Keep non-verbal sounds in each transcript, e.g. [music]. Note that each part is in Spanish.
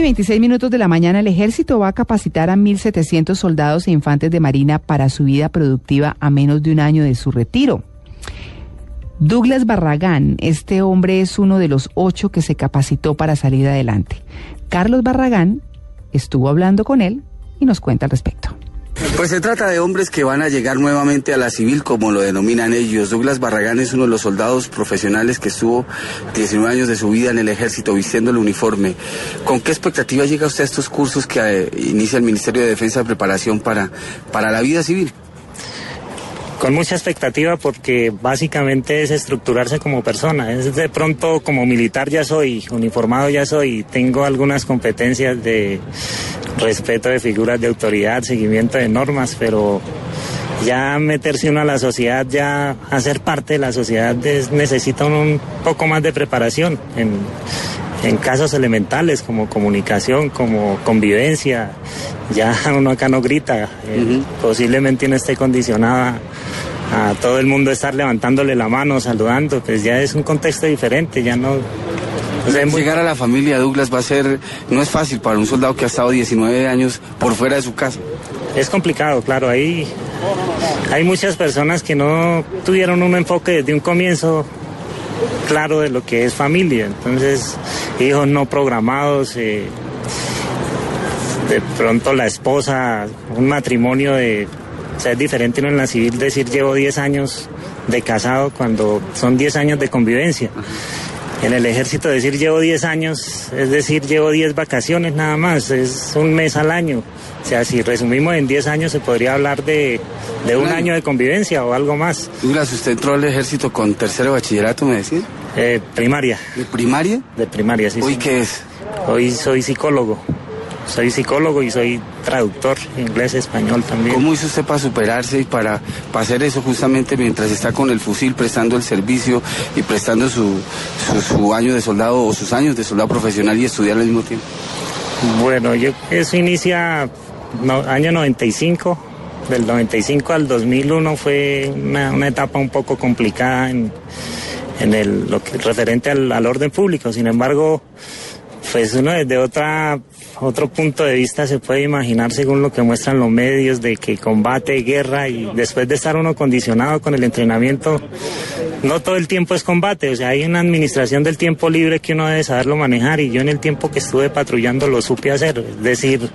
Y 26 minutos de la mañana, el ejército va a capacitar a 1.700 soldados e infantes de marina para su vida productiva a menos de un año de su retiro. Douglas Barragán, este hombre es uno de los ocho que se capacitó para salir adelante. Carlos Barragán estuvo hablando con él y nos cuenta al respecto. Pues se trata de hombres que van a llegar nuevamente a la civil, como lo denominan ellos. Douglas Barragán es uno de los soldados profesionales que estuvo 19 años de su vida en el ejército vistiendo el uniforme. ¿Con qué expectativa llega usted a estos cursos que eh, inicia el Ministerio de Defensa de preparación para, para la vida civil? Con mucha expectativa porque básicamente es estructurarse como persona. Es de pronto como militar ya soy, uniformado ya soy, tengo algunas competencias de respeto de figuras de autoridad, seguimiento de normas, pero ya meterse uno a la sociedad, ya hacer parte de la sociedad necesita un poco más de preparación en casos elementales como comunicación, como convivencia. Ya [laughs] uno acá no grita, eh, posiblemente no esté condicionada a todo el mundo estar levantándole la mano, saludando, pues ya es un contexto diferente, ya no... Llegar a la familia Douglas va a ser, no es fácil para un soldado que ha estado 19 años por fuera de su casa. Es complicado, claro, ahí hay muchas personas que no tuvieron un enfoque desde un comienzo claro de lo que es familia, entonces hijos no programados, eh, de pronto la esposa, un matrimonio de o sea, es diferente uno en la civil decir llevo 10 años de casado cuando son 10 años de convivencia. En el ejército decir llevo 10 años, es decir, llevo 10 vacaciones nada más, es un mes al año. O sea, si resumimos en 10 años se podría hablar de, de un año de convivencia o algo más. Douglas, ¿usted entró al ejército con tercero bachillerato, me decía? Eh, primaria. ¿De primaria? De primaria, sí. ¿Hoy qué es? Hoy soy psicólogo. Soy psicólogo y soy traductor inglés-español también. ¿Cómo hizo usted para superarse y para, para, hacer eso justamente mientras está con el fusil prestando el servicio y prestando su, su, año de soldado o sus años de soldado profesional y estudiar al mismo tiempo? Bueno, yo, eso inicia no, año 95. Del 95 al 2001 fue una, una etapa un poco complicada en, en el, lo que, referente al, orden público. Sin embargo, pues uno desde otra otro punto de vista se puede imaginar según lo que muestran los medios de que combate, guerra y después de estar uno condicionado con el entrenamiento, no todo el tiempo es combate, o sea, hay una administración del tiempo libre que uno debe saberlo manejar y yo en el tiempo que estuve patrullando lo supe hacer, es decir,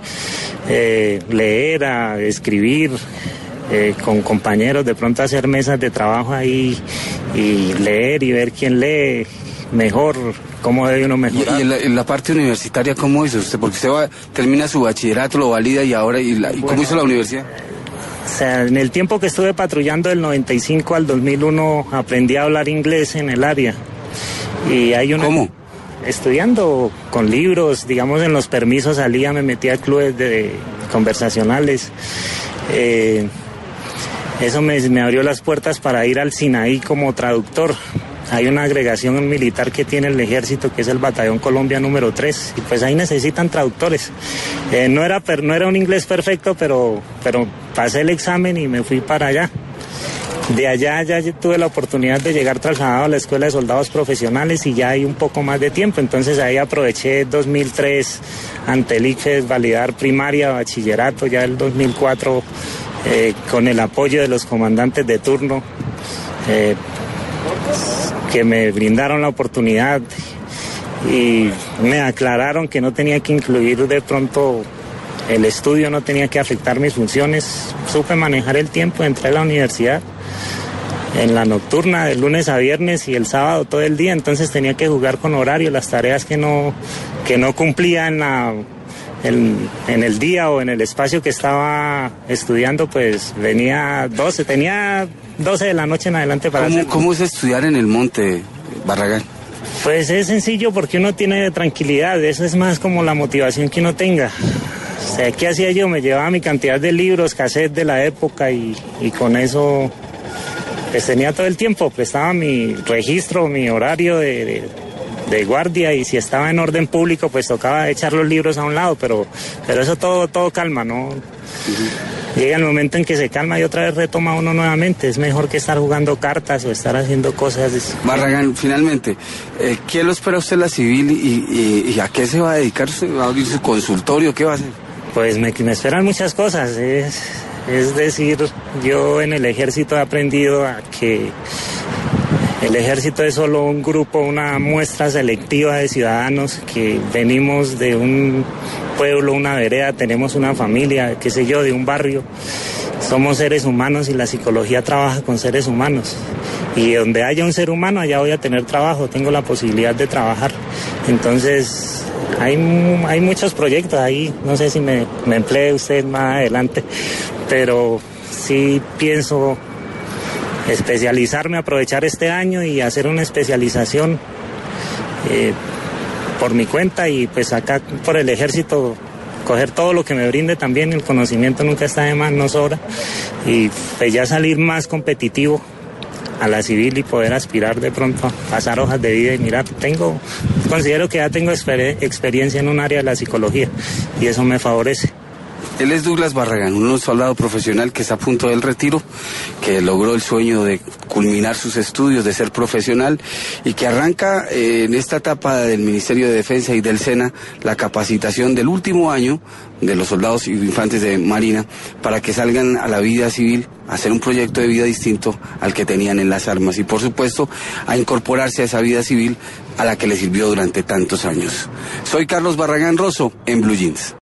eh, leer, a escribir, eh, con compañeros, de pronto hacer mesas de trabajo ahí y leer y ver quién lee mejor, cómo debe uno mejorar. ¿Y, en, la, parte universitaria cómo hizo usted? Porque usted va, termina su bachillerato, lo valida y ahora, ¿y, cómo hizo la universidad? O sea, en el tiempo que estuve patrullando del 95 al 2001 aprendí a hablar inglés en el área. Y hay una... ¿Cómo? Estudiando con libros, digamos en los permisos salía, me metía a clubes de conversacionales. Eh, eso me, me abrió las puertas para ir al Sinaí como traductor hay una agregación militar que tiene el ejército, que es el Batallón Colombia número 3, y pues ahí necesitan traductores. Eh, no, era no era un inglés perfecto, pero, pero pasé el examen y me fui para allá. De allá ya tuve la oportunidad de llegar trasladado a la Escuela de Soldados Profesionales y ya hay un poco más de tiempo. Entonces ahí aproveché 2003 ante el ICFES validar primaria, bachillerato, ya el 2004 eh, con el apoyo de los comandantes de turno. Eh, que me brindaron la oportunidad y me aclararon que no tenía que incluir de pronto el estudio, no tenía que afectar mis funciones. Supe manejar el tiempo, entré a la universidad en la nocturna de lunes a viernes y el sábado todo el día, entonces tenía que jugar con horario, las tareas que no, que no cumplía en la, en, en el día o en el espacio que estaba estudiando, pues venía 12, tenía 12 de la noche en adelante para ¿Cómo, cómo es estudiar en el monte, Barragán? Pues es sencillo porque uno tiene tranquilidad, eso es más como la motivación que uno tenga. O sea, ¿qué hacía yo? Me llevaba mi cantidad de libros, cassettes de la época y, y con eso pues tenía todo el tiempo, prestaba mi registro, mi horario de, de- de guardia y si estaba en orden público pues tocaba echar los libros a un lado, pero, pero eso todo, todo calma, ¿no? Llega el momento en que se calma y otra vez retoma uno nuevamente. Es mejor que estar jugando cartas o estar haciendo cosas. Barragán, finalmente, eh, ¿qué lo espera usted la civil y, y- y a qué se va a dedicar? ¿Usted ¿Va a abrir su consultorio? ¿Qué va a hacer? Pues me, me esperan muchas cosas. Es, es decir, yo en el ejército he aprendido a que el ejército es solo un grupo, una muestra selectiva de ciudadanos que venimos de un pueblo, una vereda, tenemos una familia, qué sé yo, de un barrio. Somos seres humanos y la psicología trabaja con seres humanos. Y donde haya un ser humano, allá voy a tener trabajo, tengo la posibilidad de trabajar. Entonces, hay, hay muchos proyectos ahí, no sé si me, me emplee usted más adelante, pero sí pienso especializarme, aprovechar este año y hacer una especialización eh, por mi cuenta y pues acá por el ejército coger todo lo que me brinde también, el conocimiento nunca está de más, no sobra, y pues ya salir más competitivo a la civil y poder aspirar de pronto a pasar hojas de vida y mirar, tengo, considero que ya tengo exper- experiencia en un área de la psicología y eso me favorece. Él es Douglas Barragán, un soldado profesional que está a punto del retiro, que logró el sueño de culminar sus estudios, de ser profesional y que arranca eh, en esta etapa del Ministerio de Defensa y del SENA la capacitación del último año de los soldados y infantes de Marina para que salgan a la vida civil a hacer un proyecto de vida distinto al que tenían en las armas y por supuesto a incorporarse a esa vida civil a la que le sirvió durante tantos años. Soy Carlos Barragán Rosso en Blue Jeans.